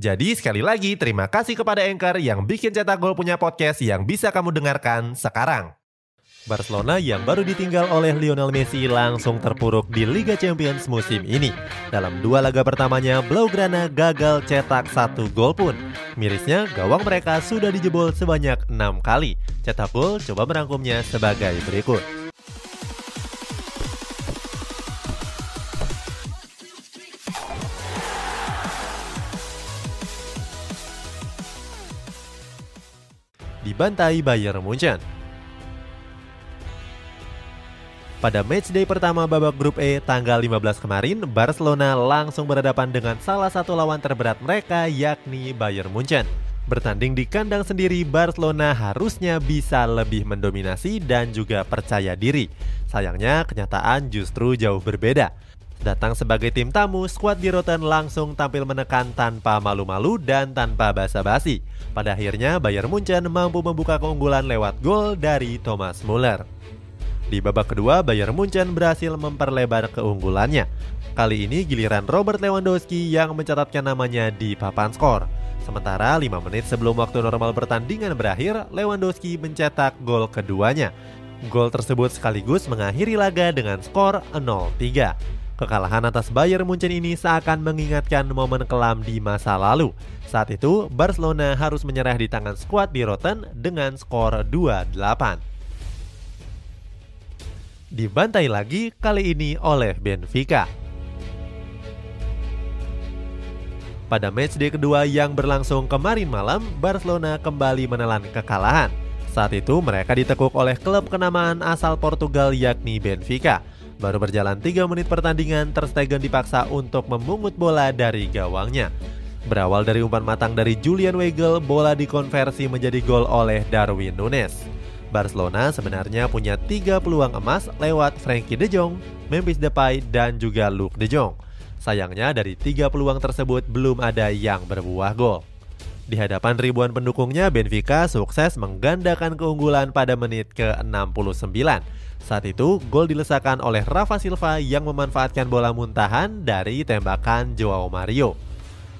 Jadi sekali lagi terima kasih kepada Anchor yang bikin Cetak Gol punya podcast yang bisa kamu dengarkan sekarang. Barcelona yang baru ditinggal oleh Lionel Messi langsung terpuruk di Liga Champions musim ini. Dalam dua laga pertamanya, Blaugrana gagal cetak satu gol pun. Mirisnya, gawang mereka sudah dijebol sebanyak enam kali. Cetak gol coba merangkumnya sebagai berikut. Dibantai Bayern Munchen. Pada matchday pertama babak grup E tanggal 15 kemarin, Barcelona langsung berhadapan dengan salah satu lawan terberat mereka yakni Bayern Munchen. Bertanding di kandang sendiri, Barcelona harusnya bisa lebih mendominasi dan juga percaya diri. Sayangnya, kenyataan justru jauh berbeda. Datang sebagai tim tamu, skuad Giroten langsung tampil menekan tanpa malu-malu dan tanpa basa-basi. Pada akhirnya, Bayern Munchen mampu membuka keunggulan lewat gol dari Thomas Muller. Di babak kedua, Bayern Munchen berhasil memperlebar keunggulannya. Kali ini giliran Robert Lewandowski yang mencatatkan namanya di papan skor. Sementara 5 menit sebelum waktu normal pertandingan berakhir, Lewandowski mencetak gol keduanya. Gol tersebut sekaligus mengakhiri laga dengan skor 0-3. Kekalahan atas Bayern Munchen ini seakan mengingatkan momen kelam di masa lalu. Saat itu, Barcelona harus menyerah di tangan skuad di Rotten dengan skor 2-8. Dibantai lagi kali ini oleh Benfica. Pada matchday kedua yang berlangsung kemarin malam, Barcelona kembali menelan kekalahan. Saat itu mereka ditekuk oleh klub kenamaan asal Portugal yakni Benfica. Baru berjalan 3 menit pertandingan, Ter Stegen dipaksa untuk memungut bola dari gawangnya. Berawal dari umpan matang dari Julian Weigel, bola dikonversi menjadi gol oleh Darwin Nunes. Barcelona sebenarnya punya tiga peluang emas lewat Frankie de Jong, Memphis Depay, dan juga Luke de Jong. Sayangnya dari tiga peluang tersebut belum ada yang berbuah gol. Di hadapan ribuan pendukungnya, Benfica sukses menggandakan keunggulan pada menit ke-69 saat itu, gol dilesakan oleh Rafa Silva yang memanfaatkan bola muntahan dari tembakan Joao Mario.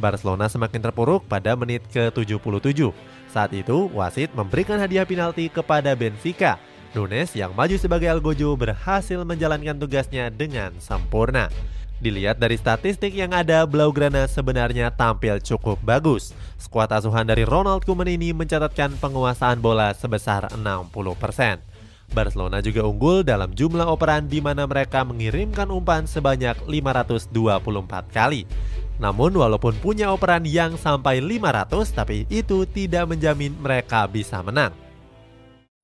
Barcelona semakin terpuruk pada menit ke-77. Saat itu, wasit memberikan hadiah penalti kepada Benfica. Nunes yang maju sebagai Algojo berhasil menjalankan tugasnya dengan sempurna. Dilihat dari statistik yang ada, Blaugrana sebenarnya tampil cukup bagus. Skuad asuhan dari Ronald Koeman ini mencatatkan penguasaan bola sebesar 60%. Barcelona juga unggul dalam jumlah operan di mana mereka mengirimkan umpan sebanyak 524 kali. Namun walaupun punya operan yang sampai 500 tapi itu tidak menjamin mereka bisa menang.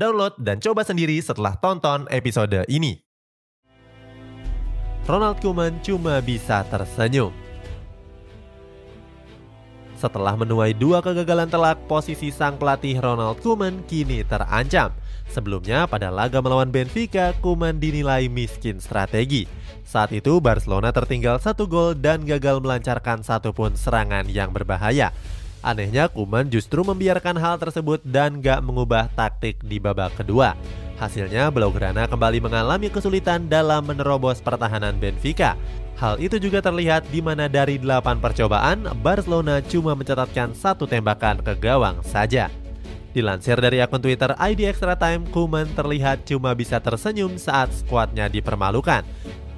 Download dan coba sendiri setelah tonton episode ini. Ronald Koeman cuma bisa tersenyum. Setelah menuai dua kegagalan telak, posisi sang pelatih Ronald Koeman kini terancam. Sebelumnya pada laga melawan Benfica, Kuman dinilai miskin strategi. Saat itu Barcelona tertinggal satu gol dan gagal melancarkan satupun serangan yang berbahaya. Anehnya Kuman justru membiarkan hal tersebut dan gak mengubah taktik di babak kedua. Hasilnya Blaugrana kembali mengalami kesulitan dalam menerobos pertahanan Benfica. Hal itu juga terlihat di mana dari 8 percobaan, Barcelona cuma mencatatkan satu tembakan ke gawang saja. Dilansir dari akun Twitter ID Extra Time, Kuman terlihat cuma bisa tersenyum saat skuadnya dipermalukan.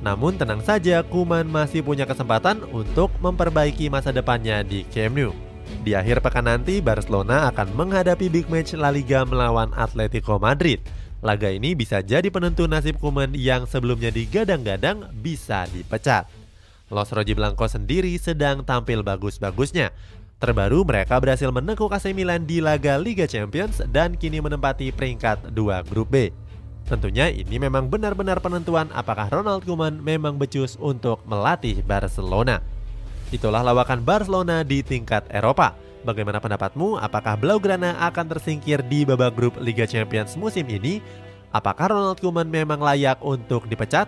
Namun tenang saja, Kuman masih punya kesempatan untuk memperbaiki masa depannya di Camp Nou. Di akhir pekan nanti, Barcelona akan menghadapi big match La Liga melawan Atletico Madrid. Laga ini bisa jadi penentu nasib Kuman yang sebelumnya digadang-gadang bisa dipecat. Los Rojiblanco sendiri sedang tampil bagus-bagusnya. Terbaru mereka berhasil menekuk AC Milan di laga Liga Champions dan kini menempati peringkat 2 grup B. Tentunya ini memang benar-benar penentuan apakah Ronald Koeman memang becus untuk melatih Barcelona. Itulah lawakan Barcelona di tingkat Eropa. Bagaimana pendapatmu? Apakah Blaugrana akan tersingkir di babak grup Liga Champions musim ini? Apakah Ronald Koeman memang layak untuk dipecat?